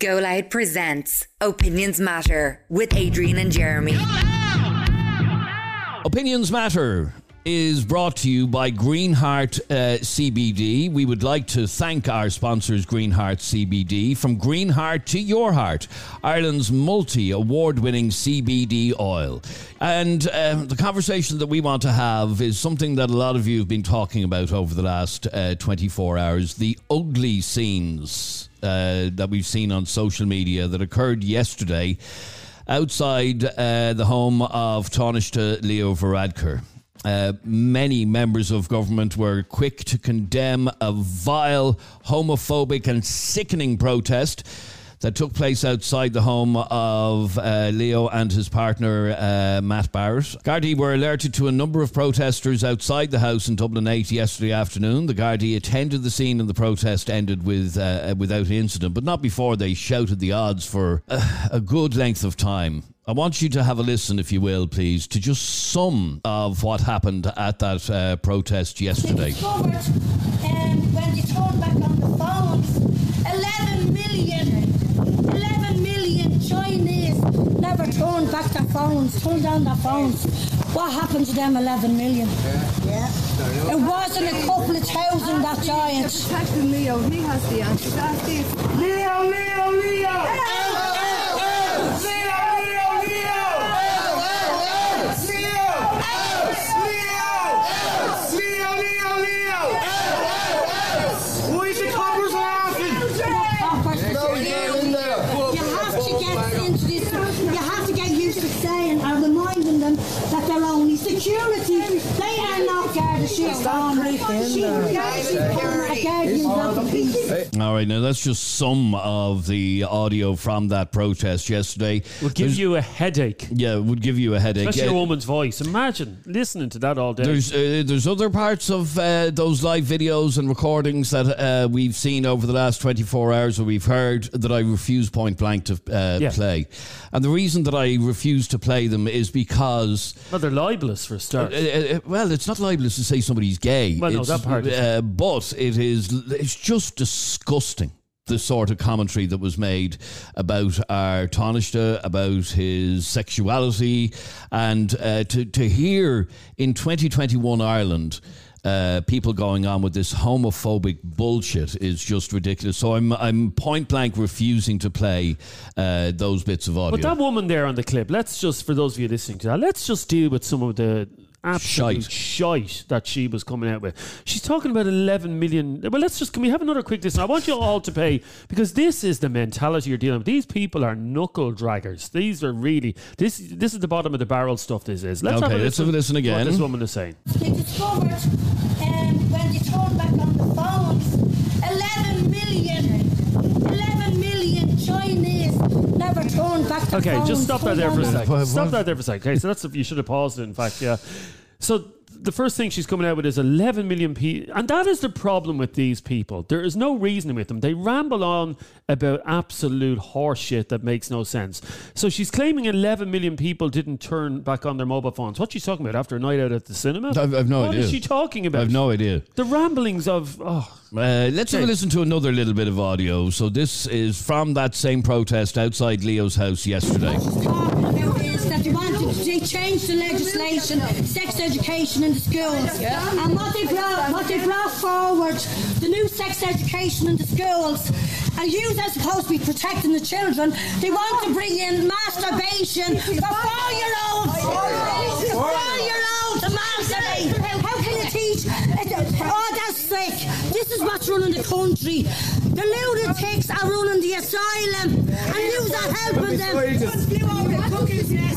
Go Loud presents Opinions Matter with Adrian and Jeremy. Opinions Matter is brought to you by Greenheart uh, CBD. We would like to thank our sponsors, Greenheart CBD. From Greenheart to your heart, Ireland's multi award winning CBD oil. And um, the conversation that we want to have is something that a lot of you have been talking about over the last uh, 24 hours the ugly scenes uh, that we've seen on social media that occurred yesterday outside uh, the home of Taoiseach Leo Varadkar. Uh, many members of government were quick to condemn a vile, homophobic, and sickening protest that took place outside the home of uh, Leo and his partner, uh, Matt Barrett. Gardaí were alerted to a number of protesters outside the house in Dublin 8 yesterday afternoon. The Gardaí attended the scene and the protest ended with uh, without incident, but not before they shouted the odds for a, a good length of time. I want you to have a listen, if you will, please, to just some of what happened at that uh, protest yesterday. discovered um, when they turned back on the phones 11 million 11 million Chinese never turned back their phones. Turned down their phones. What happened to them 11 million? Yeah. It wasn't a couple of thousand that giant. Protecting Leo, he has the answer. Leo, Leo, Leo! Security. They are not guardians of the peace All right, now that's just some of the audio from that protest yesterday. Would give There's- you a headache. Yeah, it would give you a headache. Especially Uh, a woman's voice. Imagine listening to that all day. There's uh, there's other parts of uh, those live videos and recordings that uh, we've seen over the last 24 hours or we've heard that I refuse point blank to uh, Yeah. play. And the reason that I refuse to play them is because well, they're libelous for a start. uh, uh, well, it's not libelous to say somebody's gay. Well, no, that part Uh, but it is. It's just disgusting. The sort of commentary that was made about our Taoiseach, about his sexuality, and uh, to to hear in 2021 Ireland. Uh, people going on with this homophobic bullshit is just ridiculous. So I'm I'm point blank refusing to play uh, those bits of audio. but that woman there on the clip, let's just, for those of you listening to that, let's just deal with some of the absolute Shite. shite, that she was coming out with. She's talking about 11 million. Well, let's just, can we have another quick listen? I want you all to pay, because this is the mentality you're dealing with. These people are knuckle draggers. These are really, this this is the bottom of the barrel stuff this is. Let's Okay, have a let's have a listen to What again. this woman is saying. they discovered um, when they turned back on the phones 11 million 11 million Chinese never turned back their Okay, phones just stop that there for a second. Stop that there for a second. Okay, so that's you should have paused it. In fact, yeah. So the first thing she's coming out with is 11 million people, and that is the problem with these people. There is no reasoning with them. They ramble on about absolute horseshit that makes no sense. So she's claiming 11 million people didn't turn back on their mobile phones. What's she talking about after a night out at the cinema? I've- I've no What idea. is she talking about? I've no idea. The ramblings of oh, Uh, let's have a listen to another little bit of audio. So this is from that same protest outside Leo's house yesterday. Talking that they wanted to change the legislation, sex education in the schools. And what they brought, what they brought forward, the new sex education in the schools, and you are supposed to be protecting the children. They want to bring in masturbation for four-year-olds. Four-year-olds to masturbate. How can you teach? Oh, that's sick. This is what's running the country. The lunatics are running the asylum, and you are helping them.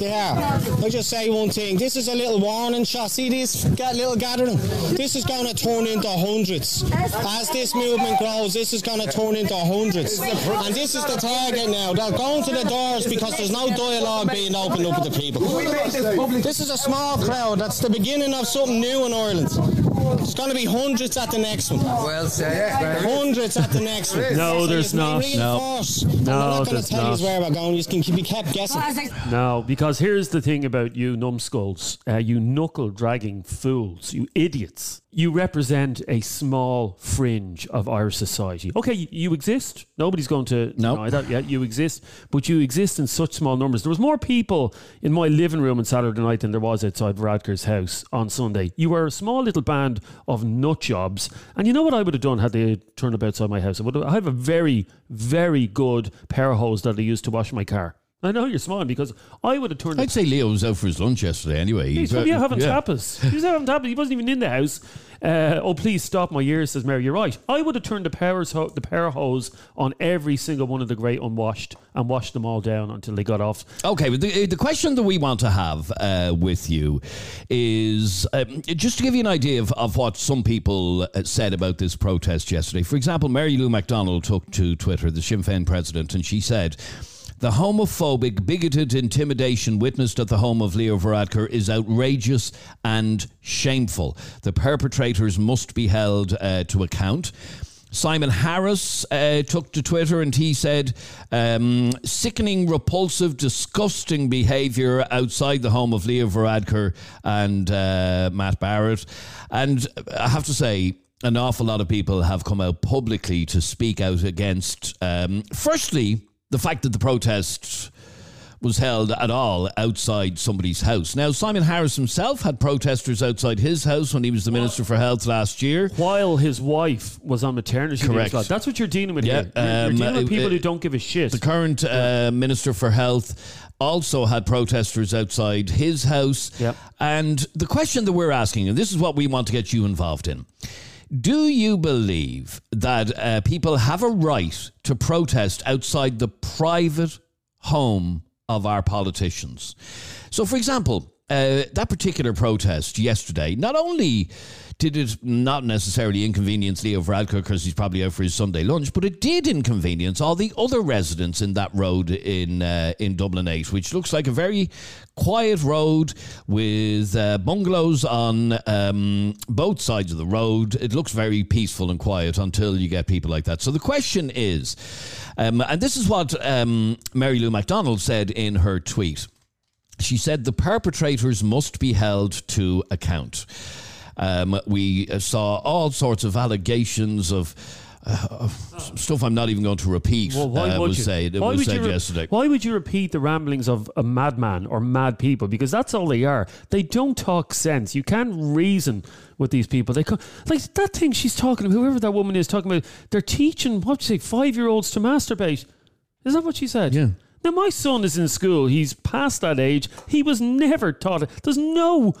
Yeah, I just say one thing. This is a little warning shot. See this little gathering? This is going to turn into hundreds. As this movement grows, this is going to turn into hundreds. And this is the target now. They're going to the doors because there's no dialogue being opened up with the people. This is a small crowd. That's the beginning of something new in Ireland. There's going to be hundreds at the next one. Well, say it. Hundreds at the next one. No, there's you not. reinforce. And No, we're not going to tell you where we're going. You can be kept guessing. No, because here's the thing about you numbskulls, uh, you knuckle dragging fools, you idiots. You represent a small fringe of Irish society. Okay, you, you exist. Nobody's going to No. deny that. Yeah, you exist, but you exist in such small numbers. There was more people in my living room on Saturday night than there was outside Varadkar's house on Sunday. You were a small little band of nut jobs, and you know what I would have done had they turned up outside my house? I would have, I have a very, very good pair hose that I use to wash my car. I know you're smiling because I would have turned. I'd say Leo was out for his lunch yesterday anyway. He's uh, probably out having yeah. tapas. He was out having tapas. He wasn't even in the house. Uh, oh, please stop my ears, says Mary. You're right. I would have turned the powers ho- the power hose on every single one of the great unwashed and washed them all down until they got off. Okay, but the, the question that we want to have uh, with you is um, just to give you an idea of, of what some people uh, said about this protest yesterday. For example, Mary Lou McDonald took to Twitter, the Sinn Féin president, and she said, the homophobic, bigoted intimidation witnessed at the home of Leo Varadkar is outrageous and shameful. The perpetrators must be held uh, to account. Simon Harris uh, took to Twitter and he said, um, sickening, repulsive, disgusting behaviour outside the home of Leo Varadkar and uh, Matt Barrett. And I have to say, an awful lot of people have come out publicly to speak out against, um, firstly, the fact that the protest was held at all outside somebody's house. Now, Simon Harris himself had protesters outside his house when he was the Minister for Health last year. While his wife was on maternity leave. Correct. as. That's what you're dealing with Yeah, here. You're, you're um, dealing with people uh, who don't give a shit. The current uh, Minister for Health also had protesters outside his house. Yep. And the question that we're asking, and this is what we want to get you involved in. Do you believe that uh, people have a right to protest outside the private home of our politicians? So, for example, uh, that particular protest yesterday, not only did it not necessarily inconvenience Leo Varadkar because he's probably out for his Sunday lunch, but it did inconvenience all the other residents in that road in uh, in Dublin 8, which looks like a very quiet road with uh, bungalows on um, both sides of the road. It looks very peaceful and quiet until you get people like that. So the question is, um, and this is what um, Mary Lou McDonald said in her tweet. She said the perpetrators must be held to account. Um, we saw all sorts of allegations of. Uh, stuff I'm not even going to repeat. Well, why uh, would was you? said, why was would said you re- yesterday. Why would you repeat the ramblings of a madman or mad people? Because that's all they are. They don't talk sense. You can't reason with these people. They co- like that thing she's talking about. Whoever that woman is talking about, they're teaching what you say five year olds to masturbate. Is that what she said? Yeah. Now my son is in school. He's past that age. He was never taught it. There's no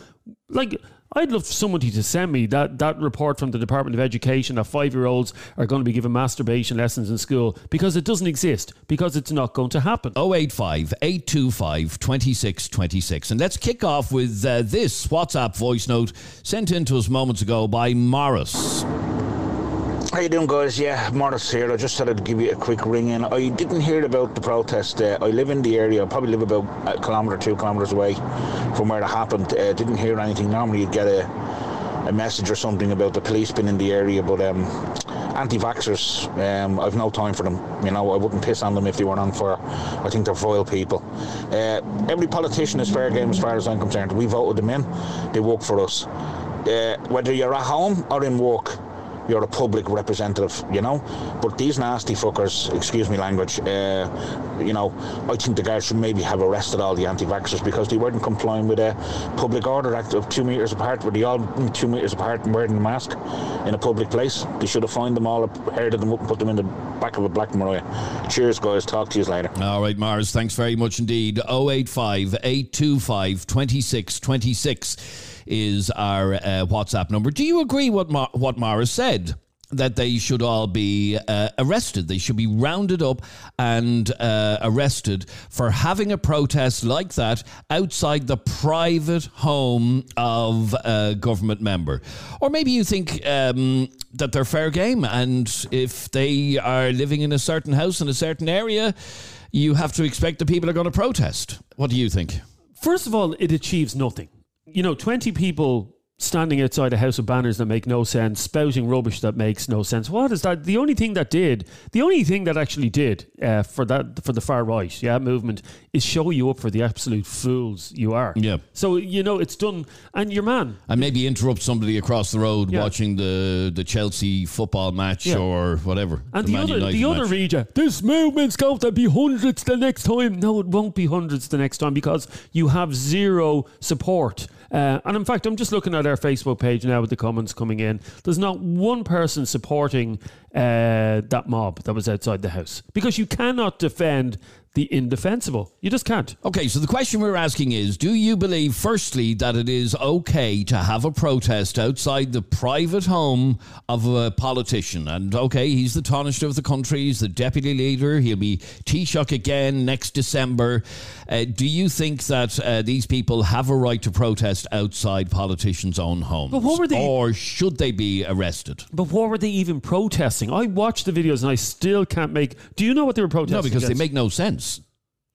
like. I'd love somebody to send me that, that report from the Department of Education that five year olds are going to be given masturbation lessons in school because it doesn't exist, because it's not going to happen. 085 825 2626. And let's kick off with uh, this WhatsApp voice note sent in to us moments ago by Morris. How you doing, guys? Yeah, Morris here. I just thought I'd give you a quick ring in. I didn't hear about the protest. Uh, I live in the area. I probably live about a kilometre, two kilometres away from where it happened. Uh, didn't hear anything. Normally, you'd get a a message or something about the police being in the area, but um, anti-vaxxers, um, I've no time for them. You know, I wouldn't piss on them if they weren't on fire. I think they're vile people. Uh, every politician is fair game as far as I'm concerned. We voted them in. They work for us. Uh, whether you're at home or in work, you're a public representative, you know. But these nasty fuckers, excuse me language, uh, you know, I think the guards should maybe have arrested all the anti-vaxxers because they weren't complying with a public order act of two metres apart, were they all two metres apart and wearing a mask in a public place. They should have fined them all herded them up and put them in the back of a Black Maria. Cheers, guys. Talk to you later. All right, Mars, thanks very much indeed. 085 825 2626 is our uh, WhatsApp number. Do you agree what Mar- what Morris said? That they should all be uh, arrested. They should be rounded up and uh, arrested for having a protest like that outside the private home of a government member. Or maybe you think um, that they're fair game, and if they are living in a certain house in a certain area, you have to expect the people are going to protest. What do you think? First of all, it achieves nothing. You know, 20 people standing outside a house of banners that make no sense, spouting rubbish that makes no sense. What is that? The only thing that did, the only thing that actually did uh, for that for the far right, yeah, movement is show you up for the absolute fools you are. Yeah. So you know it's done, and your man. And maybe interrupt somebody across the road Yeah. watching the, the Chelsea football match Yeah. or whatever. And the, Man other, United the other match. read you, this movement's going to be hundreds the next time. No, it won't be hundreds the next time because you have zero support. Uh, and in fact, I'm just looking at our Facebook page now with the comments coming in. There's not one person supporting uh, that mob that was outside the house because you cannot defend the indefensible. You just can't. Okay, so the question we're asking is Do you believe, firstly, that it is okay to have a protest outside the private home of a politician? And okay, he's the Taoiseach of the country, he's the deputy leader, he'll be Taoiseach again next December. Uh, do you think that uh, these people have a right to protest outside politicians' own homes? But what were they- Or should they be arrested? But what were they even protesting? I watched the videos and I still can't make. Do you know what they were protesting? No, because they make no sense.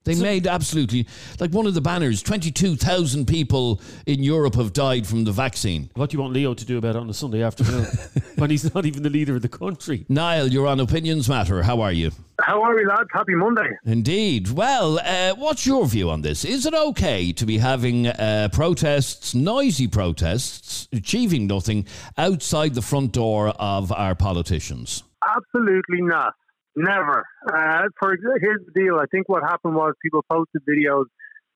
They made absolutely like one of the banners. Twenty-two thousand people in Europe have died from the vaccine. What do you want Leo to do about it on a Sunday afternoon when he's not even the leader of the country? Niall, you're on Opinions Matter. How are you? How are we, lads? Happy Monday. Indeed. Well, uh, what's your view on this? Is it okay to be having uh, protests, noisy protests, achieving nothing outside the front door of our politicians? Absolutely not. Never. Uh, for here's the deal. I think what happened was people posted videos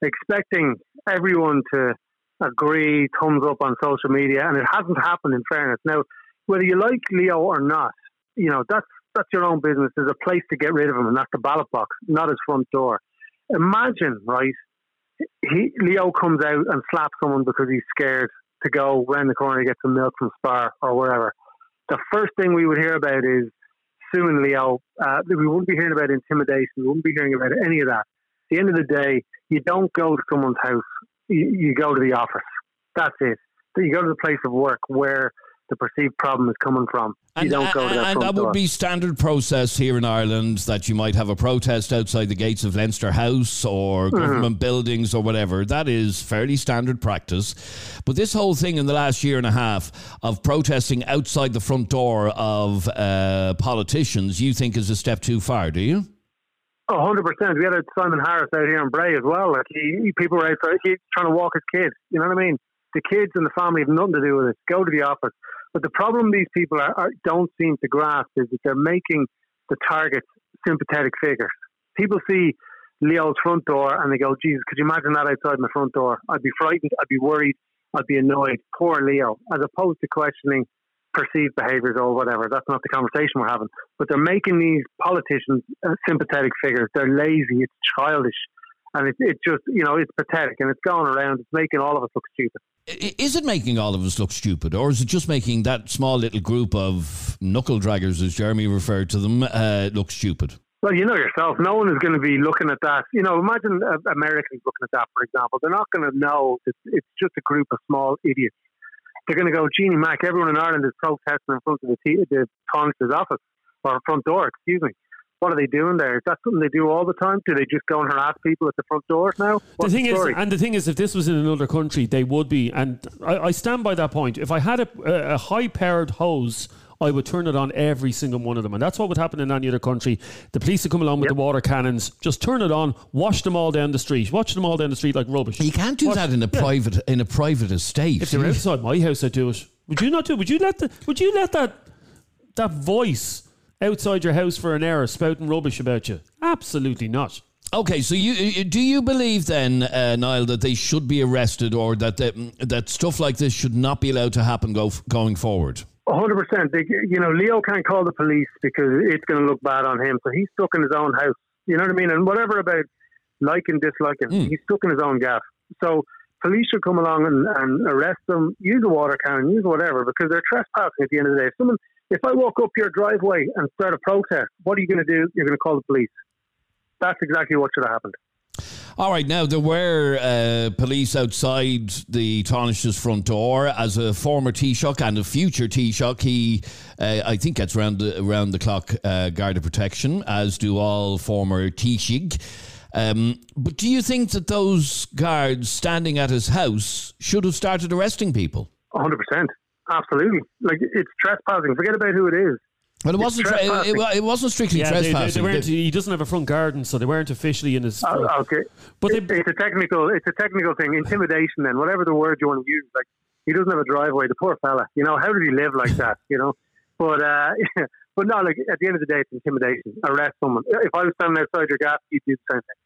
expecting everyone to agree, thumbs up on social media, and it hasn't happened. In fairness, now whether you like Leo or not, you know that's that's your own business. There's a place to get rid of him, and that's the ballot box, not his front door. Imagine, right? He Leo comes out and slaps someone because he's scared to go round the corner to get some milk from Spar or wherever. The first thing we would hear about is suing Leo. Uh, we wouldn't be hearing about intimidation. We wouldn't be hearing about any of that. At the end of the day, you don't go to someone's house. You, you go to the office. That's it. You go to the place of work where the perceived problem is coming from. You don't go to that and that door. would be standard process here in Ireland that you might have a protest outside the gates of Leinster House or Mm-hmm. government buildings or whatever. That is fairly standard practice. But this whole thing in the last year and a half of protesting outside the front door of uh, politicians, you think is a step too far, do you? Oh, 100%. We had a Simon Harris out here in Bray as well. Like, he, he- people were outside, he's trying to walk his kids. You know what I mean? The kids and the family have nothing to do with it. Go to the office. But the problem these people are, are, don't seem to grasp is that they're making the targets sympathetic figures. People see Leo's front door and they go, Jesus, could you imagine that outside my front door? I'd be frightened. I'd be worried. I'd be annoyed. Poor Leo. As opposed to questioning perceived behaviours or whatever. That's not the conversation we're having. But they're making these politicians uh, sympathetic figures. They're lazy. It's childish. And it's it's just, you know, it's pathetic and it's going around. It's making all of us look stupid. Is it making all of us look stupid, or is it just making that small little group of knuckle draggers, as Jeremy referred to them, uh, look stupid? Well, you know yourself, no one is going to be looking at that. You know, imagine uh, Americans looking at that, for example. They're not going to know it's just a group of small idiots. They're going to go, Jeannie Mac, everyone in Ireland is protesting in front of the, t- the Taoiseach's office, or front door, excuse me. What are they doing there? Is that something they do all the time? Do they just go and harass people at the front doors now? The What's thing is, and the thing is, if this was in another country, they would be. And I, I stand by that point. If I had a, a, a high-powered hose, I would turn it on every single one of them, and that's what would happen in any other country. The police would come along with the water cannons, just turn it on, wash them all down the street, wash them all down the street like rubbish. You can't do Watch- that in a Yeah. private in a private estate. If they're outside my house, I'd do it. Would you not do? it? Would you let the? Would you let that that voice outside your house for an hour spouting rubbish about you? Absolutely not. Okay, so you do you believe then, uh, Niall, that they should be arrested, or that they, that stuff like this should not be allowed to happen go, going forward? hundred percent. You know, Leo can't call the police because it's going to look bad on him. So he's stuck in his own house. You know what I mean? And whatever about liking, disliking, he's stuck in his own gaff. So police should come along and, and arrest them, use a water cannon, use whatever, because they're trespassing at the end of the day. If someone, if I walk up your driveway and start a protest, what are you going to do? You're going to call the police. That's exactly what should have happened. All right, now there were uh, police outside the Taoiseach's front door. As a former Taoiseach and a future Taoiseach, he, uh, I think, gets round the, round the clock uh, guard of protection, as do all former Taoiseach. Um, but do you think that those guards standing at his house should have started arresting people? hundred percent, absolutely. Like it's trespassing. Forget about who it is. But it wasn't. Tra- it, it, it wasn't strictly Yeah, they, they, they trespassing. weren't, They- he doesn't have a front garden, so they weren't officially in his. front. Oh, okay, But It- they- it's a technical. It's a technical thing. Intimidation, then whatever the word you want to use. Like he doesn't have a driveway. The poor fella. You know how did he live like that? You know. But uh, but no, like at the end of the day, it's intimidation. Arrest someone. If I was standing outside your gas, you'd do the same thing.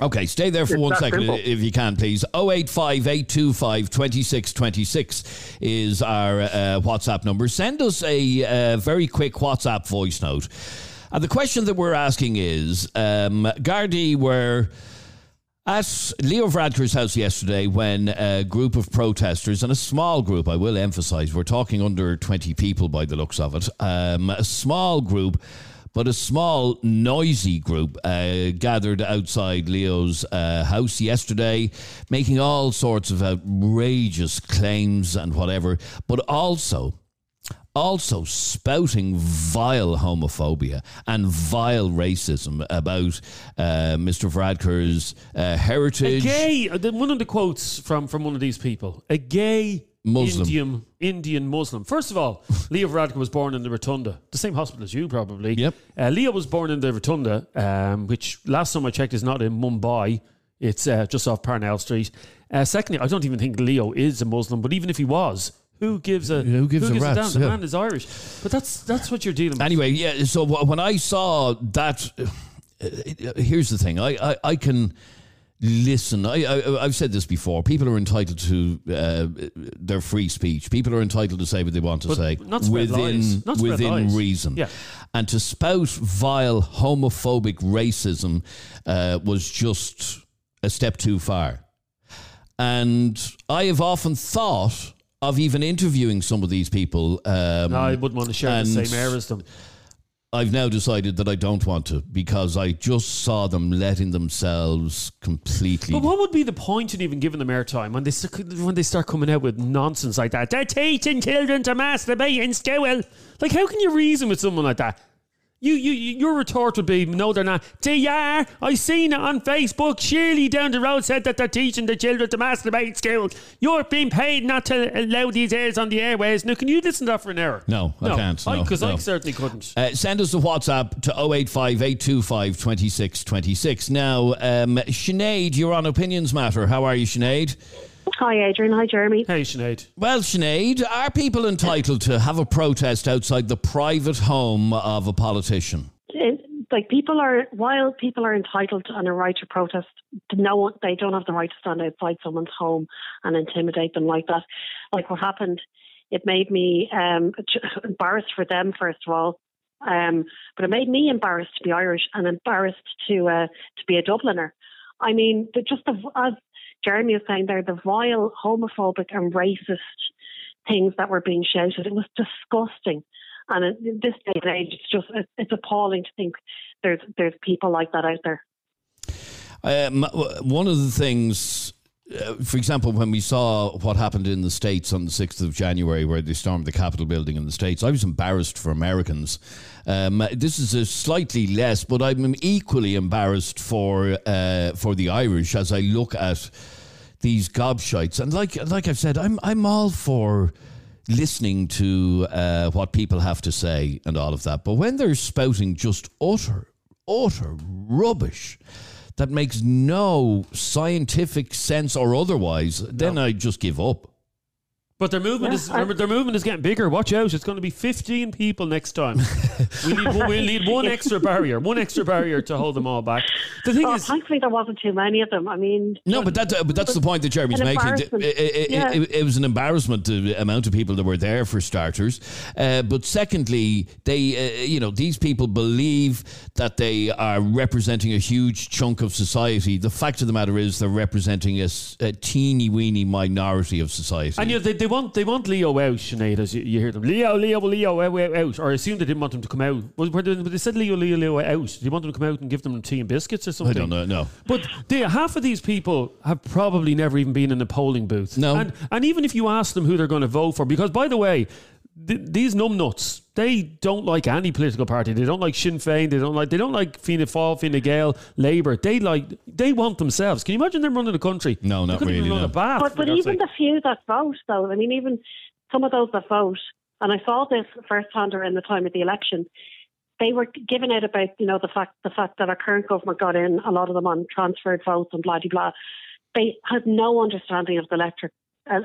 Okay, stay there for It's one second, simple. if you can, please. 085 825 2626 is our uh, WhatsApp number. Send us a uh, very quick WhatsApp voice note. And the question that we're asking is um, Gardaí were at Leo Varadkar's house yesterday when a group of protesters, and a small group, I will emphasize, we're talking under 20 people by the looks of it, um, a small group, but a small, noisy group uh, gathered outside Leo's uh, house yesterday, making all sorts of outrageous claims and whatever, but also also spouting vile homophobia and vile racism about uh, Mr. Varadkar's uh, A heritage. gay. uh, One of the quotes from from one of these people. A gay Muslim. Indian Indian Muslim. First of all, Leo Varadkar was born in the Rotunda, the same hospital as you, probably. Yep. Uh, Leo was born in the Rotunda, um, which last time I checked is not in Mumbai. It's uh, just off Parnell Street. Uh, secondly, I don't even think Leo is a Muslim, but even if he was, who gives a Who gives a rat's, damn? The yeah. man is Irish, but that's that's what you're dealing with. Anyway, yeah. So wh- when I saw that, here's the thing: I I, I can listen. I, I've said this before. People are entitled to uh, their free speech. People are entitled to say what they want to But say within. Within reason. Yeah. And to spout vile homophobic racism uh, was just a step too far. And I have often thought of even interviewing some of these people. Um, No, I wouldn't want to share the same air as them. I've now decided that I don't want to because I just saw them letting themselves completely. But what would be the point in even giving them airtime when they when they start coming out with nonsense like that? They're teaching children to masturbate in school. Like, how can you reason with someone like that? You, you, you- your retort would be, no, they're not. They are. I seen it on Facebook. Shirley down the road said that they're teaching the children to masturbate skills. You're being paid not to allow these airs on the airways. Now, can you listen to that for an hour? No, I can't, no, Because I no. certainly couldn't. Uh, send us a WhatsApp to 085 825 2626. Now, um, Sinead, you're on Opinions Matter. How are you, Sinead? Hi, Adrian. Hi, Jeremy. Hey, Sinead. Well, Sinead, are people entitled to have a protest outside the private home of a politician? It- like people are, while people are entitled to, and a right to protest, no one, they don't have the right to stand outside someone's home and intimidate them like that. Like what happened, it made me um, embarrassed for them first of all, um, but it made me embarrassed to be Irish and embarrassed to uh, to be a Dubliner. I mean, just the, as Jeremy was saying there, the vile, homophobic, and racist things that were being shouted. It was disgusting. And in this day and age, it's just it's appalling to think there's there's people like that out there. Um, one of the things, uh, for example, when we saw what happened in the States on the 6th of January, where they stormed the Capitol building in the States, I was embarrassed for Americans. Um, this is a slightly less, but I'm equally embarrassed for uh, for the Irish as I look at these gobshites. And like like I've said, I'm I'm all for listening to uh, what people have to say and all of that. But when they're spouting just utter, utter rubbish that makes no scientific sense or otherwise, then I just give up. But their movement Yeah, is I- remember their movement is getting bigger. Watch out! It's going to be fifteen people next time. we need one, we need one extra barrier, one extra barrier to hold them all back. The thing Oh, is, thankfully, there wasn't too many of them. I mean, No, but that's but that's the point that Jeremy's making. It, it- it- Yeah. it- it was an embarrassment the amount of people that were there for starters, uh, but secondly, they uh, you know these people believe that they are representing a huge chunk of society. The fact of the matter is they're representing a teeny weeny minority of society. and you know, they, they want they want Leo out, Sinead, as you, you hear them. Leo, Leo, Leo, out, out. Or I assume they didn't want him to come out. But they said Leo, Leo, Leo out. Do you want them to come out and give them tea and biscuits or something? I don't know. No. But they, half of these people have probably never even been in a polling booth. No. And, and even if you ask them who they're going to vote for, because by the way, th- these numbnuts, they don't like any political party. They don't like Sinn Féin. They don't like. They don't like Fianna Fáil, Fine Gael, Labour. They like. They want themselves. Can you imagine them running the country? No, They not couldn't even really, Run no. a bath. But, but even sake. the few that vote, though, I mean, even some of those that vote, and I saw this firsthand around the time of the election, they were given out about you know the fact the fact that our current government got in a lot of them on transferred votes and blah blah blah. They had no understanding of the electric uh,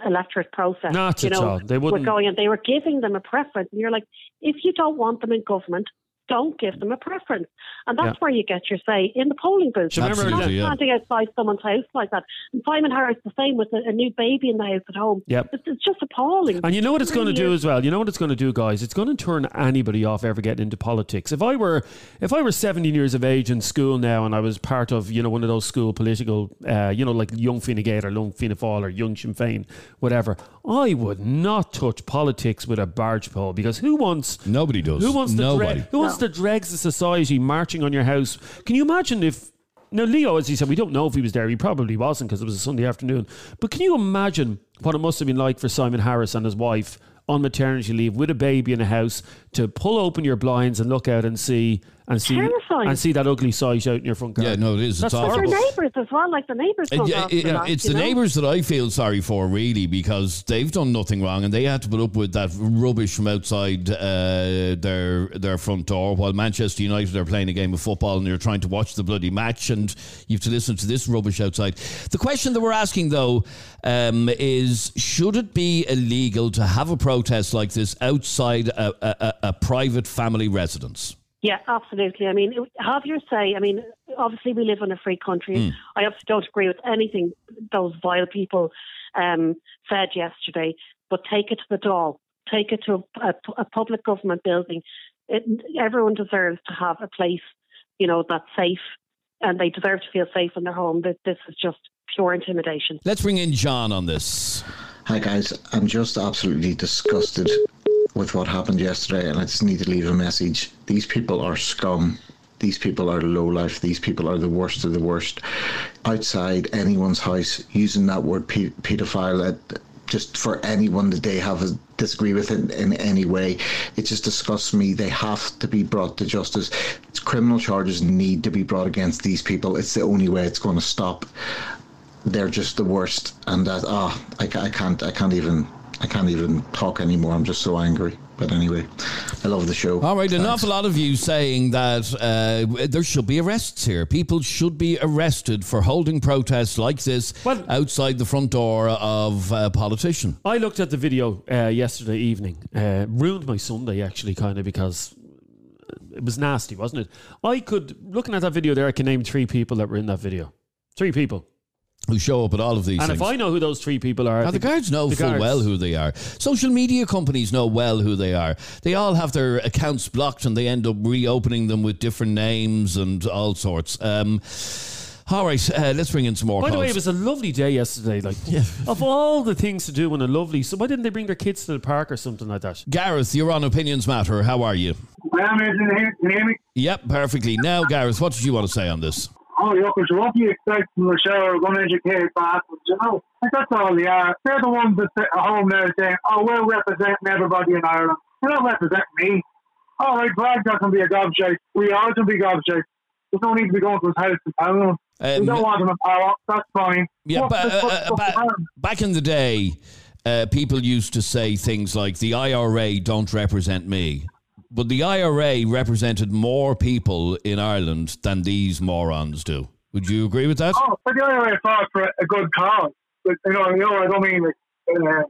electorate process. Not you at know, all. They were wouldn't- going and they were giving them a preference, and you're like, if you don't want them in government. Don't give them a preference, and that's Yeah. where you get your say in the polling booth. Do you remember Not yeah. standing outside someone's house like that. And Simon Harris the same with a, a new baby in the house at home. Yep. It's, it's just appalling. And you know what it's It going to do is. as well. You know what it's going to do, guys. It's going to turn anybody off ever getting into politics. If I were, if I were 17 years of age in school now, and I was part of, you know, one of those school political, uh, you know, like Young Fine Gael or Young Fianna Fáil or Young Sinn Féin, whatever, I would not touch politics with a barge pole because who wants? Nobody does. Who wants the Nobody. dreg, who wants the dregs of society marching on your house? Can you imagine if now Leo, as he said, we don't know if he was there. He probably wasn't because it was a Sunday afternoon. But can you imagine what it must have been like for Simon Harris and his wife on maternity leave with a baby in a house to pull open your blinds and look out and see and see Terrifying. and see that ugly sight out in your front garden? Yeah, no, it is. That's it's awful. Their neighbours as well, like the neighbours It- don't it- ask it- that, it's the know? neighbours that I feel sorry for, really, because they've done nothing wrong and they had to put up with that rubbish from outside uh, their their front door while Manchester United are playing a game of football and you're trying to watch the bloody match and you have to listen to this rubbish outside. The question that we're asking, though, um, is should it be illegal to have a protest like this outside a, a, a, a private family residence? Yeah, absolutely. I mean, have your say. I mean, obviously we live in a free country. Hmm. I obviously don't agree with anything those vile people um, said yesterday, but take it to the Dáil. Take it to a, a public government building. It, everyone deserves to have a place, you know, that's safe, and they deserve to feel safe in their home. This, this is just pure intimidation. Let's bring in John on this. Hi guys, I'm just absolutely disgusted with what happened yesterday, and I just need to leave a message. These people are scum. These people are low life. These people are the worst of the worst. Outside anyone's house, using that word pe- paedophile uh, just for anyone that they have a disagree with in, in any way, it just disgusts me. They have to be brought to justice. It's Criminal charges need to be brought against these people. It's the only way it's going to stop they're just the worst and that ah I, I can't i can't even i can't even talk anymore i'm just so angry but anyway i love the show All right, an Thanks. awful lot of you saying that uh, there should be arrests here. People should be arrested for holding protests like this Well- outside the front door of a politician. I looked at the video uh, yesterday evening. Uh, ruined my Sunday actually, kind of because it was nasty, wasn't it? I could looking at that video there. I can name three people that were in that video. Three people. Who show up at all of these And things. if I know who those three people are, I Now, the think- guards know the full guards- well who they are. Social media companies know well who they are. They all have their accounts blocked and they end up reopening them with different names and all sorts. Um, all right, uh, let's bring in some more By the way, it was a lovely day yesterday. Like, of all the things to do on a lovely, so why didn't they bring their kids to the park or something like that? Gareth, you're on Opinions Matter. How are you? Well, can you hear- can you hear me? Yep, perfectly. Now, Gareth, what did you want to say on this? Oh, look, it's what do you expect from the show? Going to educate bastards, you know? That's all they are. They're the ones that sit at home now saying, oh, we're representing everybody in Ireland. You're not representing me. All right, Brad can be a gobshite. We all can be gobshite. There's no need to be going to his house to tell him. Um, we don't want him in power. That's fine. Yeah, but, uh, uh, this, fuck ba- the man. back in the day, uh, people used to say things like the IRA don't represent me. But the IRA represented more people in Ireland than these morons do. Would you agree with that? Oh, but the IRA fought for a good cause. But, you know, you know, I don't mean like uh,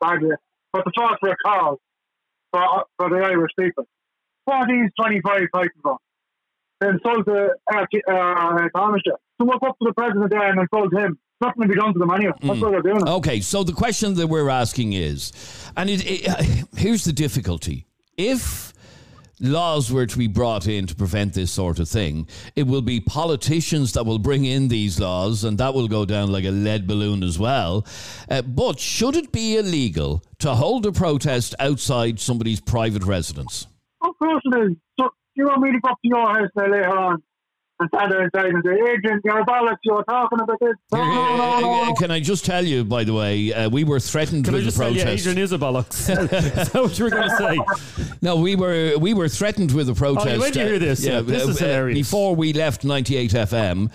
badly, but the fought for a cause for, for the Irish people. What these 25 fighting for? Then sold to uh, uh, Taoiseach. So walk up to the president there and insult him. Nothing to be done to them anyway. That's what they're doing. Okay, so the question that we're asking is, and it, it, here's the difficulty: if laws were to be brought in to prevent this sort of thing, it will be politicians that will bring in these laws, and that will go down like a lead balloon as well. Uh, but should it be illegal to hold a protest outside somebody's private residence? Of course it is. So you want me to go up to your house now later on and sat there inside and say, Adrian, you're bollocks, you were talking about this. No, no, no, no, no. Can I just tell you, by the way, uh, we were threatened Can I with just the say, yeah, protest. Adrian is a bollocks. is that what you were going to say? No, we were we were threatened with a protest. Oh, when did you hear this? Yeah, this is uh, hilarious. Before we left 98 FM,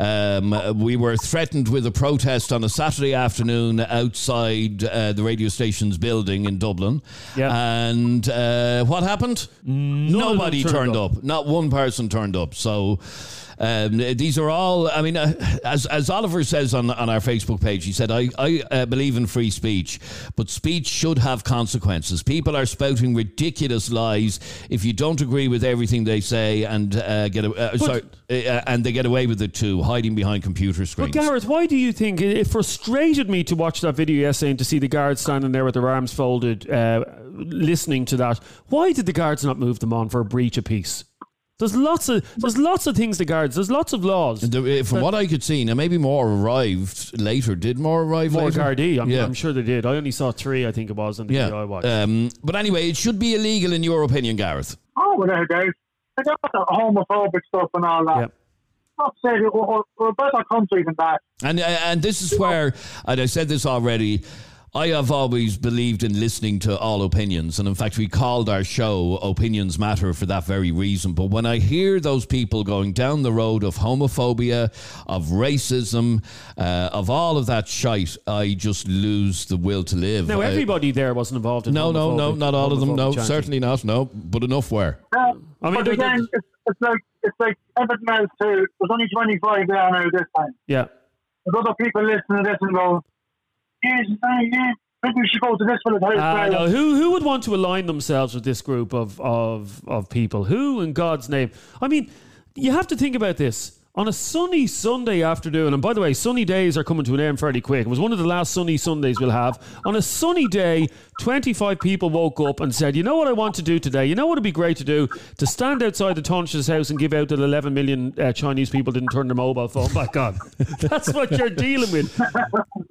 um, we were threatened with a protest on a Saturday afternoon outside uh, the radio station's building in Dublin. And uh, what happened? them Nobody turned turned up. up. Not one person turned up. So. Um, these are all. I mean, uh, as as Oliver says on on our Facebook page, he said, "I I uh, believe in free speech, but speech should have consequences. People are spouting ridiculous lies if you don't agree with everything they say, and uh, get a, uh, sorry, uh, and they get away with it too, hiding behind computer screens. But. Gareth, why do you think it it frustrated me to watch that video yesterday and to see the guards standing there with their arms folded, uh, listening to that? Why did the guards not move them on for a breach of peace? There's lots of there's lots of things to guards. There's lots of laws. The- uh, from what I could see, now maybe more arrived later. Did more arrive More later? Gardaí, I'm, Yeah. I'm sure they did. I only saw three, I think it was, in the video I watched. Um, but anyway, it should be illegal in your opinion, Gareth. Oh, without a doubt. They got the homophobic stuff and all that. Yep. Not we're, we're- we're a better country than that. And uh, and this is where, and I said this already. I have always believed in listening to all opinions, and in fact, we called our show "Opinions Matter" for that very reason. But when I hear those people going down the road of homophobia, of racism, uh, of all of that shite, I just lose the will to live. now, I- everybody there wasn't involved in no, no, no, not all of them. No, chanting. certainly not. No, but enough were. Yeah. I mean, but there- again, it's, it's like it's like everything else too. There's only 25 there now this time. Yeah. There's other people listening to this and go, yes, uh, yeah, maybe we should go to this for the house. Ah, now." no. Who who would want to align themselves with this group of, of of people? Who, in God's name? I mean, you have to think about this. On a sunny Sunday afternoon, and by the way, sunny days are coming to an end fairly quick. It was one of the last sunny Sundays we'll have. On a sunny day, 25 people woke up and said, You know what I want to do today? You know what would be great to do? To stand outside the Taoiseach's house and give out that 11 million uh, Chinese people didn't turn their mobile phone back on. That's what you're dealing with.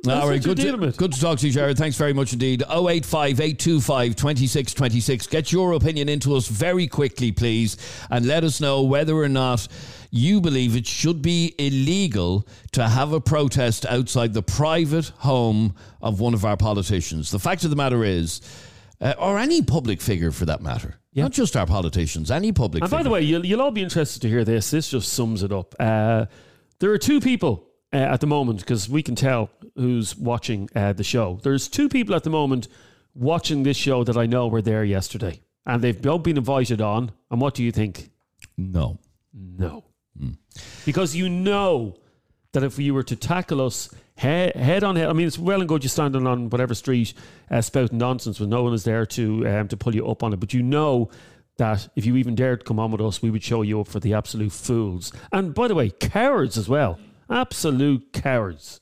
That's All right, good to, with. good to talk to you, Jared. Thanks very much indeed. 085 825 2626. Get your opinion into us very quickly, please, and let us know whether or not you believe it should be illegal to have a protest outside the private home of one of our politicians. The fact of the matter is, uh, or any public figure for that matter, not just our politicians, any public And figure. by the way, you'll, you'll all be interested to hear this. This just sums it up. Uh, there are two people uh, at the moment, because we can tell who's watching uh, the show. There's two people at the moment watching this show that I know were there yesterday. And they've both been invited on. And what do you think? no. No. Because you know that if you were to tackle us head, head on head, I mean, it's well and good you standing on whatever street uh, spouting nonsense when no one is there to um, to pull you up on it. But you know that if you even dared come on with us, we would show you up for the absolute fools. And by the way, cowards as well. Absolute cowards.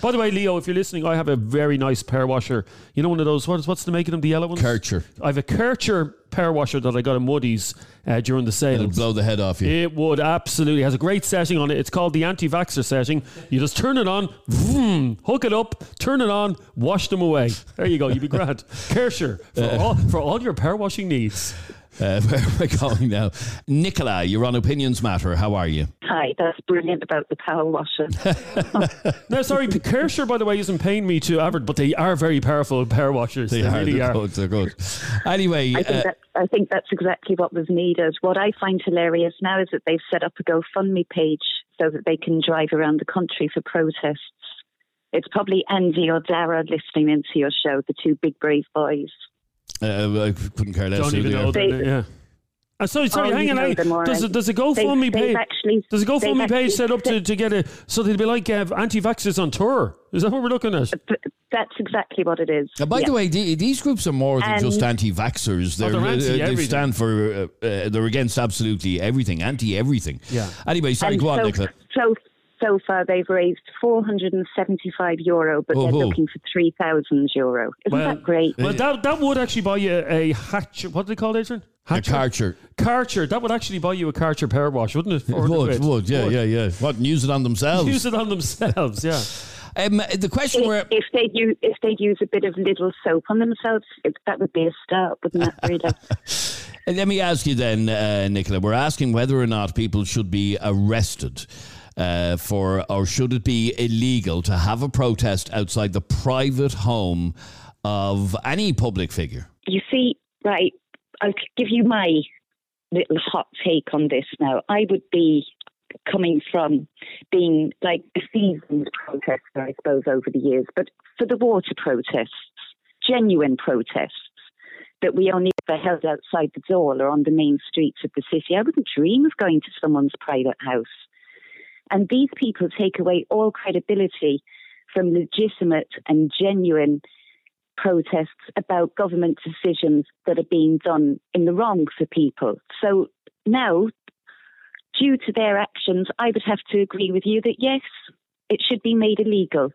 By the way, Leo, if you're listening, I have a very nice power washer. You know one of those. What is, what's the making of them? The yellow ones? Karcher. I have a Karcher power washer that I got in Woody's uh, during the sale. It'll blow the head off you. It would absolutely. It has a great setting on it. It's called the anti-vaxxer setting. You just turn it on, vroom, hook it up, turn it on, wash them away. There you go. You'd be grand. Karcher for all for all your power washing needs. Uh, where am I going now? Nicola, you're on Opinions Matter. How are you? Hi, that's brilliant about the power washer. No, sorry, Karcher, by the way, isn't paying me to advert, but they are very powerful power washers. They, They are. really They're are. good. They're good. Anyway, I think, uh, that, I think that's exactly what was needed. What I find hilarious now is that they've set up a GoFundMe page so that they can drive around the country for protests. It's probably Andy or Dara listening into your show, the two big brave boys. Uh, I couldn't care less. Don't who even know. are. Them, They- yeah. Uh, sorry, sorry, Oh, hang on. hang- Does, a, right. does a GoFundMe page? actually- does a GoFundMe page set up to, to get a so they'd be like uh, anti-vaxxers on tour? Is that what we're looking at? That's exactly what it is. Uh, by Yeah. the way, the, these groups are more than And- just anti-vaxxers. They're, they're uh, they stand for. Uh, uh, they're against absolutely everything, anti-everything. Yeah. Anyway, sorry, And go on, so, Nicola. so, so far, they've raised 475 euro, but Oh, they're oh. looking for 3,000 euro. Isn't that great? Well, that, that would actually buy you a hatch. What do they call it, Adrian? A Hatcher? Karcher. Karcher. That would actually buy you a Karcher power wash, wouldn't it? It would, quid. would, yeah, Would. yeah, yeah. What, and use it on themselves? Use it on themselves, yeah. Um, the question where. If, if they'd use if they'd use a bit of little soap on themselves, it, that would be a start, wouldn't that? Really? Uh, Let me ask you then, uh, Nicola. We're asking whether or not people should be arrested uh, for, or should it be illegal to have a protest outside the private home of any public figure? You see, right, I'll give you my little hot take on this now. I would be coming from being like a seasoned protester, I suppose, over the years, but for the water protests, genuine protests that we only ever held outside the door or on the main streets of the city, I wouldn't dream of going to someone's private house. And these people take away all credibility from legitimate and genuine protests about government decisions that are being done in the wrong for people. So now, due to their actions, I would have to agree with you that yes, it should be made illegal.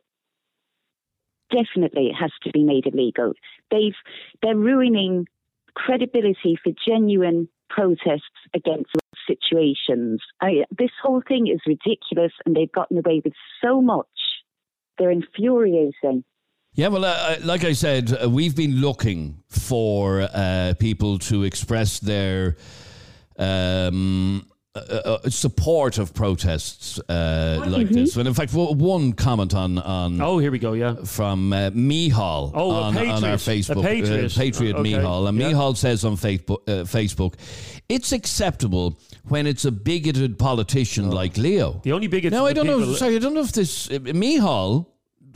Definitely, it has to be made illegal. They've they're ruining credibility for genuine protests against situations. I, this whole thing is ridiculous, and they've gotten away with so much. They're infuriating. Yeah, well, uh, like I said, uh, we've been looking for uh, people to express their um, uh, uh, support of protests uh, like Mhm. this. And in fact, w- one comment on on oh here we go yeah from uh, Mihal Oh, a on, on our patriot. A Facebook patriot. uh, patriot Okay. Mihal and Yeah. Mihal says on Facebook uh, Facebook, it's acceptable when it's a bigoted politician like Leo. Oh. The only bigots. No, I don't know. Sorry, I don't know if this uh, Mihal.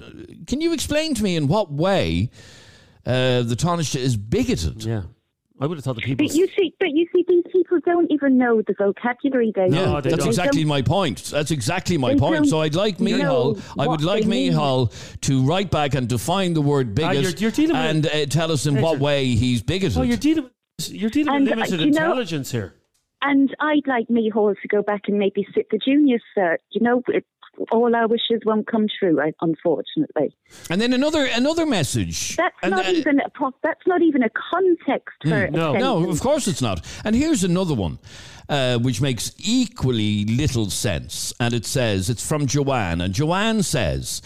uh, Can you explain to me in what way uh, the Taoiseach is bigoted? Yeah, I would have thought the people. But you see, but you see, these people don't even know the vocabulary they Yeah, use. that's exactly don't- my point. That's exactly my They point. So I'd like know Mihal, I would like they. Mihal to write back and define the word Ah, bigot you're- you're and uh, tell us in Hey, what way he's bigoted. Oh, you're dealing. You're dealing And, with uh, limited do you know- intelligence here. And I'd like Mihal to go back and maybe sit the Junior Cert. You know, it, all our wishes won't come true, unfortunately. and then another another message. That's And, not uh, even a that's not even a context for Mm, no, no, of course it's not. And here's another one, uh, which makes equally little sense. And it says, it's from Joanne. And Joanne says,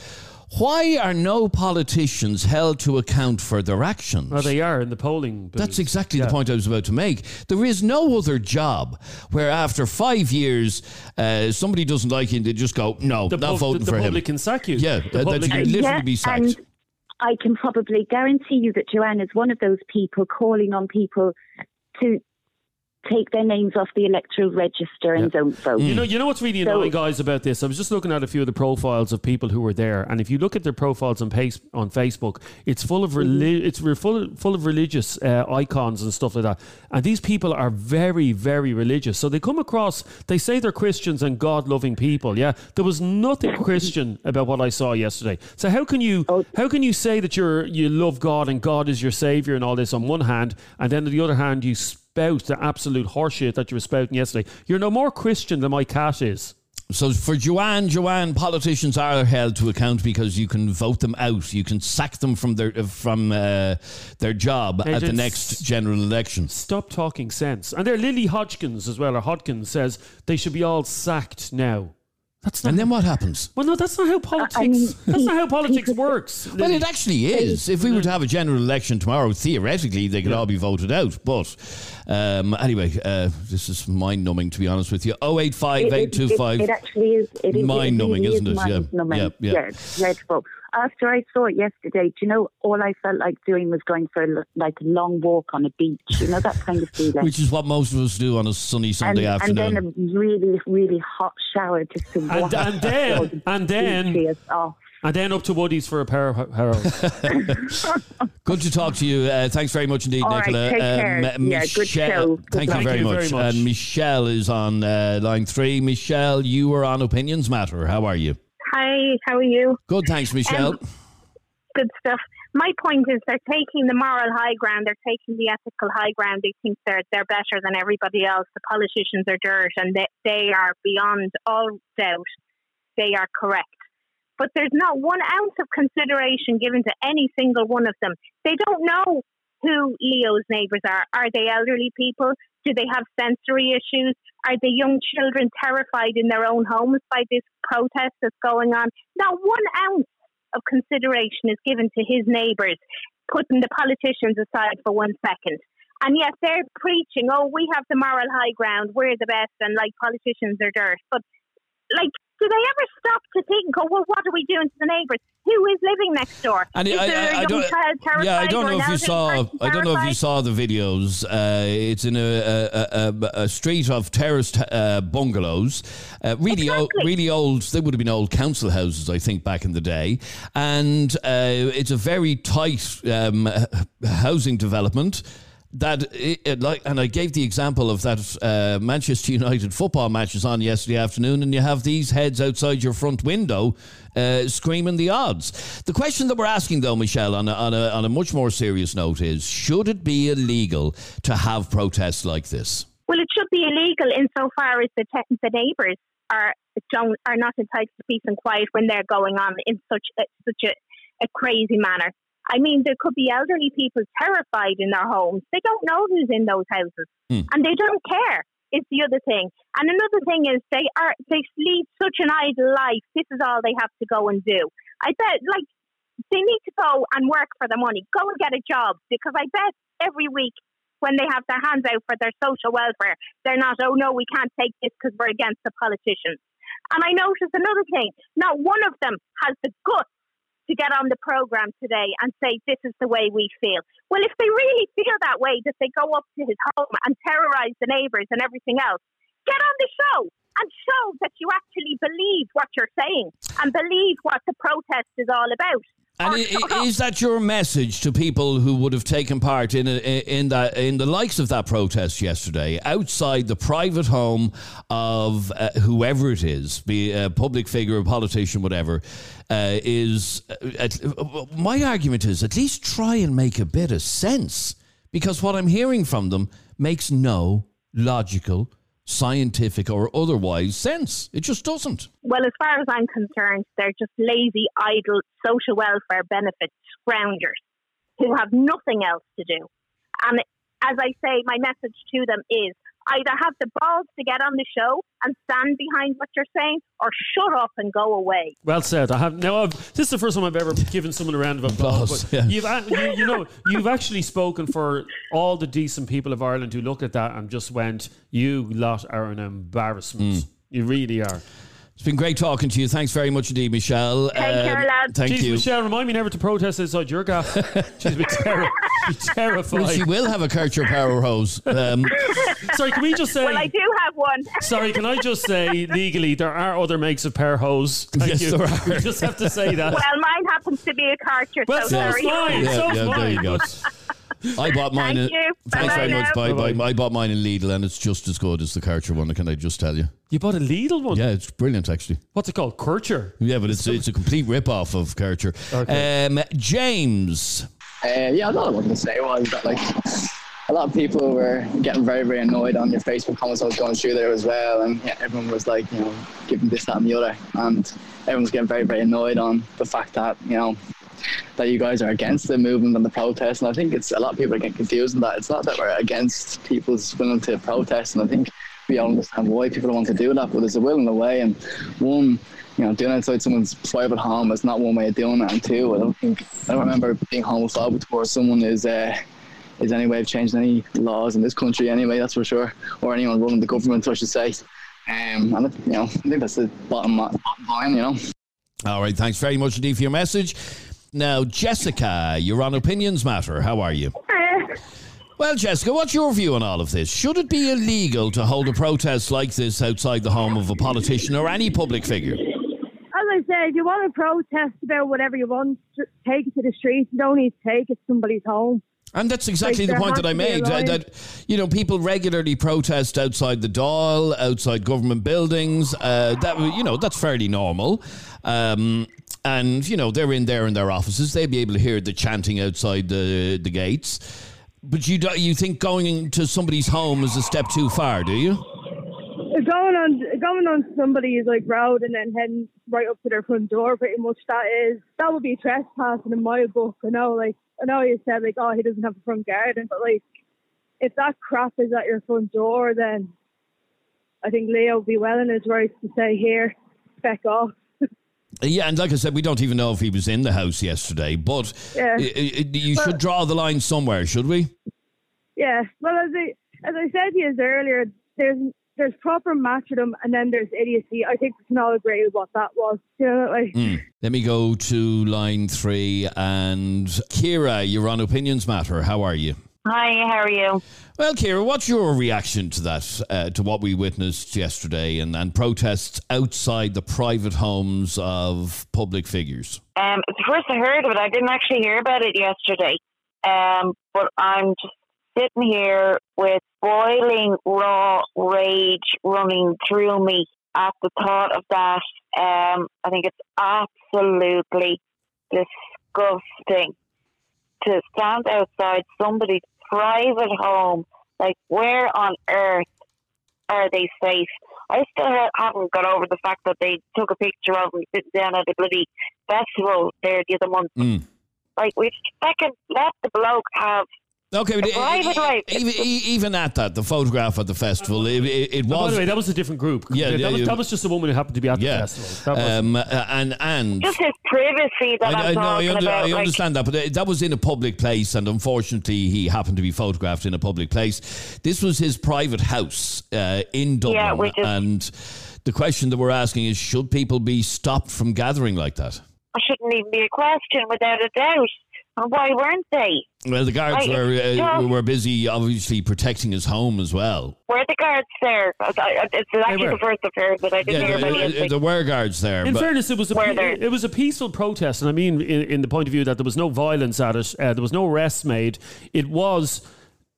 Why are no politicians held to account for their actions? Well, they are in the polling. booths. That's exactly Yeah. the point I was about to make. There is no other job where after five years uh, somebody doesn't like you and they just go, no, The, not pub- voting the for him. The public can sack you. Yeah, The that, that public- you could Uh, literally yeah, be sacked. And I can probably guarantee you that Joanne is one of those people calling on people to take their names off the electoral register and don't vote. You know, you know what's really So- annoying, guys, about this. I was just looking at a few of the profiles of people who were there, and if you look at their profiles on pace, on Facebook, it's full of reli- it's re- full of, full of religious uh, icons and stuff like that. And these people are very, very religious. So they come across, they say they're Christians and God loving people. Yeah, there was nothing Christian about what I saw yesterday. So how can you how can you say that you're you love God and God is your savior and all this on one hand, and then on the other hand you spout the absolute horseshit that you were spouting yesterday. You're no more Christian than my cat is. So for Joanne, Joanne, politicians are held to account because you can vote them out. You can sack them from their from uh, their job at the next general election. Stop talking sense. And there, Lily Hodgkins as well, or Hodgkins says they should be all sacked now. That's not. And then what happens? Well, no, that's not how politics. mean, that's not how politics works. Well, it actually is. If we were to have a general election tomorrow, theoretically they could all be voted out. But um, anyway, uh, this is mind numbing to be honest with you. Oh eight five It- it- two it- five. It actually is. It is Mind-numbing, it really isn't it? is Yeah. mind-numbing. Yeah, yeah. it's dreadful. After I saw it yesterday, do you know, all I felt like doing was going for a, l- like a long walk on a beach. You know that kind of feeling. Which is what most of us do on a sunny Sunday and, and then a really, really hot shower just to And, wash and then, the and then, off. and then up to Woodie's for a pair of Harold. Good to talk to you. Uh, thanks very much indeed, All right, Nicola. take care. M- Yeah, good Michelle- show. Good Thank you very you much. very much. And Michelle is on uh, line three. Michelle, you were on Opinions Matter. How are you? Hi, how are you? Good, thanks, Michelle. Um, good stuff. My point is they're taking the moral high ground, they're taking the ethical high ground. They think they're they're better than everybody else. The politicians are dirt and they, they are beyond all doubt they are correct. But there's not one ounce of consideration given to any single one of them. They don't know who Leo's neighbours are. Are they elderly people? Do they have sensory issues? Are the young children terrified in their own homes by this protest that's going on? Not one ounce of consideration is given to his neighbours, putting the politicians aside for one second. And yes, they're preaching, oh, we have the moral high ground, we're the best, and like politicians are dirt. But like, do they ever stop to think, oh, well, what are we doing to the neighbours? Who is living next door? And is I, there I, a I young don't, yeah, I don't know if you saw. I don't know if you saw the videos. Uh, it's in a, a, a, a street of terraced uh, bungalows, uh, really old, really old. They would have been old council houses, I think, back in the day. And uh, it's a very tight um, housing development. That it, it like, and I gave the example of that uh, Manchester United football matches on yesterday afternoon, and you have these heads outside your front window uh, screaming the odds. The question that we're asking, though, Michelle, on a, on a on a much more serious note, is: Should it be illegal to have protests like this? Well, it should be illegal insofar as the, te- the neighbours are don't are not entitled to peace and quiet when they're going on in such a, such a, a crazy manner. I mean, there could be elderly people terrified in their homes. They don't know who's in those houses, Hmm. and they don't care. Is the other thing, and another thing is they are they lead such an idle life. This is all they have to go and do. I bet, like they need to go and work for the money. Go and get a job because I bet every week when they have their hands out for their social welfare, they're not, oh no, we can't take this because we're against the politicians. And I noticed another thing. Not one of them has the guts to get on the program today and say, this is the way we feel. Well, if they really feel that way, that they go up to his home and terrorize the neighbors and everything else, get on the show and show that you actually believe what you're saying and believe what the protest is all about. And is that your message to people who would have taken part in a, in that in the likes of that protest yesterday, outside the private home of uh, whoever it is, be a public figure, a politician, whatever? Uh, is uh, uh, my argument is at least try and make a bit of sense because what I'm hearing from them makes no logical, scientific, or otherwise sense. It just doesn't. Well, as far as I'm concerned, they're just lazy, idle social welfare benefit scroungers who have nothing else to do. And as I say, my message to them is either have the balls to get on the show and stand behind what you're saying, or shut up and go away. Well said. I have now. I've, this is the first time I've ever given someone a round of applause. Applause, but yeah. you've, you, you know, you've actually spoken for all the decent people of Ireland who look at that and just went, "You lot are an embarrassment. Hmm. You really are." It's been great talking to you. Thanks very much indeed, Michelle. Take care, Um, lads. Thank Jeez, you. Michelle, remind me never to protest outside your gaff. She's be, terri- be terrified. Well, she will have a Karcher power hose. Um, Sorry, can we just say? Well, I do have one. Sorry, can I just say legally there are other makes of power hose? Thank Yes, you. there are. We just have to say that. Well, mine happens to be a Karcher, Well, so so sorry. is mine. yeah, so is yeah, there you go. I bought mine. Thank in, you. Thanks Bye-bye very much. now. Bye bye. Bye-bye. I bought mine in Lidl, and it's just as good as the Karcher one. Can I just tell you? You bought a Lidl one? Yeah, it's brilliant actually. What's it called? Karcher? Yeah, but it's it's a complete rip off of Karcher. Okay. Um, James. Uh, yeah, I don't know what to say was that like a lot of people were getting very, very annoyed on your Facebook comments I was going through there as well, and yeah, everyone was like, you know, giving this, that, and the other, and everyone's getting very, very annoyed on the fact that you know that you guys are against the movement and the protest, and I think it's a lot of people are getting confused in that it's not that we're against people's willing to protest, and I think we all understand why people want to do that, but there's a will and a way, and one you know, doing it outside someone's private home is not one way of doing it. And two, I don't think I don't remember being homophobic towards someone is uh, is any way of changing any laws in this country anyway. That's for sure, or anyone running the government, I should say. Um, and you know, I think that's the bottom, bottom line. You know. All right. Thanks very much indeed for your message. Now, Jessica, you're on Opinions Matter. How are you? Well, Jessica, what's your view on all of this? Should it be illegal to hold a protest like this outside the home of a politician or any public figure? As I said, if you want to protest about whatever you want, take it to the streets. You don't need to take it to somebody's home. And that's exactly Like, the point that I to be a made. that you know, people regularly protest outside the Dáil, outside government buildings. Uh, that you know, that's fairly normal. Um, and you know, they're in there in their offices. They'd be able to hear the chanting outside the the gates. But you do, you think going to somebody's home is a step too far? Do you? Going on, going on somebody's like road and then heading right up to their front door. Pretty much that is that would be trespassing in my book. I know, like I know you said like, oh, he doesn't have a front garden, but like if that crap is at your front door, then I think Leo would be well in his rights to say here, back off. Yeah, and like I said, we don't even know if he was in the house yesterday. But Yeah. you Well- should draw the line somewhere, should we? Yeah. Well, as I as I said to you earlier, there's there's proper matcherdom and then there's idiocy. I think we can all agree with what that was. You know, like Hmm. Let me go to line three. And Kira, you're on Opinions Matter. How are you? Hi, how are you? Well, Kira, what's your reaction to that, uh, to what we witnessed yesterday and, and protests outside the private homes of public figures? Um, it's the first I heard of it. I didn't actually hear about it yesterday. Um, but I'm just sitting here with boiling raw rage running through me at the thought of that. Um, I think it's absolutely disgusting to stand outside somebody's private home. Like, where on earth are they safe? I still ha- haven't got over the fact that they took a picture of me sitting down at a bloody festival there the other month. Mm. Like, we fucking let the bloke have Okay, but a private life. even, e- even at that, the photograph at the festival, it, it, it But was. by the way, that was a different group. Yeah, that, yeah, was, yeah. that was just a woman who happened to be at the Yeah. festival. That was Um, uh, and and just his privacy that I, I'm no, I, talking under- about. I like, understand that, but uh, that was in a public place, and unfortunately, he happened to be photographed in a public place. This was his private house uh, in Dublin, Yeah, which is- and the question that we're asking is: Should people be stopped from gathering like that? it shouldn't even be a question without a doubt. And why weren't they? Well, the guards Like, were uh, just- were busy, obviously protecting his home as well. Were the guards there? I, I, it's actually the first I've heard, but I didn't Yeah, hear about it there, yesterday. there were guards there. In but fairness, it was a pe- it was a peaceful protest, and I mean, in, in the point of view that there was no violence at it, uh, there was no arrests made. It was,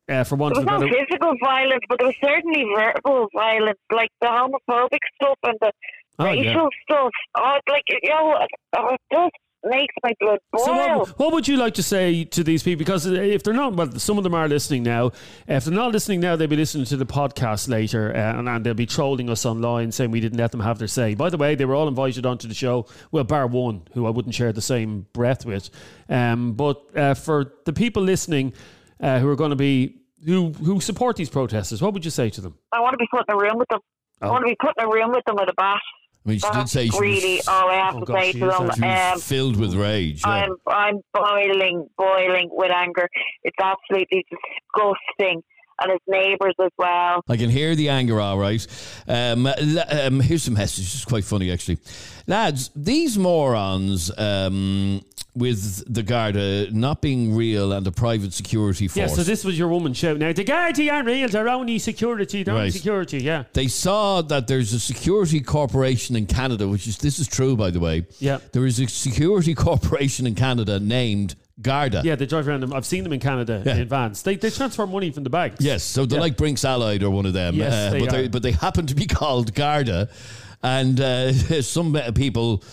uh, for want There was a no better, physical violence, but there was certainly verbal violence, like the homophobic stuff and the Oh, yeah. racial stuff. Oh, like you know, oh, it just makes my blood boil. So what, what would you like to say to these people? Because if they're not, well, some of them are listening now. If they're not listening now, they'll be listening to the podcast later, uh, and, and they'll be trolling us online saying we didn't let them have their say. By the way, they were all invited onto the show. Well, bar one, who I wouldn't share the same breath with. Um, but uh, for the people listening uh, who are going to be who who support these protesters, what would you say to them? I want to be put in a room with them. I Oh. want to be put in a room with them with a bat. I mean, she did say she really was, all I have Oh, to gosh, say to them. that. she Um, filled with rage. Yeah. I'm I'm boiling, boiling with anger. It's absolutely disgusting, and his neighbours as well. I can hear the anger, all right. Um, um, here's some messages. It's quite funny, actually. Lads, these morons um, with the Garda not being real and the private security force. Yeah, so this was your woman shouting out, the Guards aren't real, they're only security, they're only Right. security, yeah. they saw that there's a security corporation in Canada, which is this is true, by the way. Yeah. There is a security corporation in Canada named Garda. Yeah, they drive around them. I've seen them in Canada Yeah. in vans. They, they transfer money from the banks. Yes, so they're Yeah. like Brinks Allied or one of them. Yes, uh, they but, are. but they happen to be called Garda. And uh, some people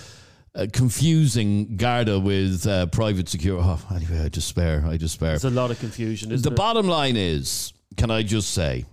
uh, confusing Garda with uh, private security. Oh, anyway, I despair. I despair. There's a lot of confusion. Isn't The bottom line is, can I just say,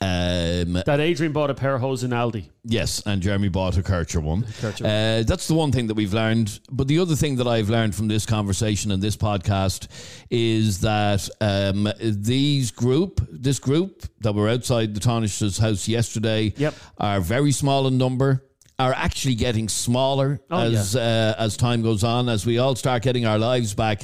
um, that Adrian bought a pair of hose in Aldi. Yes, and Jeremy bought a Karcher one. Karcher Uh, that's the one thing that we've learned. But the other thing that I've learned from this conversation and this podcast is that um, these group, this group that were outside the Tánaiste's house yesterday, Yep. are very small in number. Are actually getting smaller Oh, as uh, as time goes on. As we all start getting our lives back,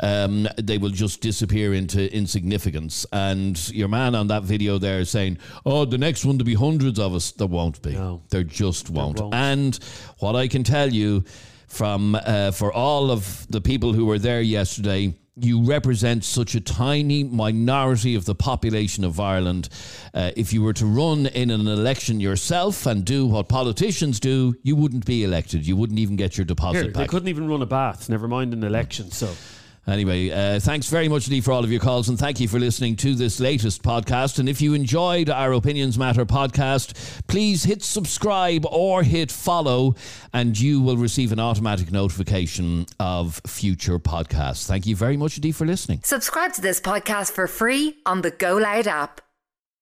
um, they will just disappear into insignificance. And your man on that video there is saying, "Oh, the next one to be hundreds of us." There won't be. No. There just won't. won't. And what I can tell you from uh, for all of the people who were there yesterday, you represent such a tiny minority of the population of Ireland. Uh, if you were to run in an election yourself and do what politicians do, you wouldn't be elected. You wouldn't even get your deposit Here, they couldn't even run a bath, never mind an election. So Anyway, uh, thanks very much, Lee, for all of your calls, and thank you for listening to this latest podcast. And if you enjoyed our Opinions Matter podcast, please hit subscribe or hit follow, and you will receive an automatic notification of future podcasts. Thank you very much, Lee, for listening. Subscribe to this podcast for free on the Go Loud app.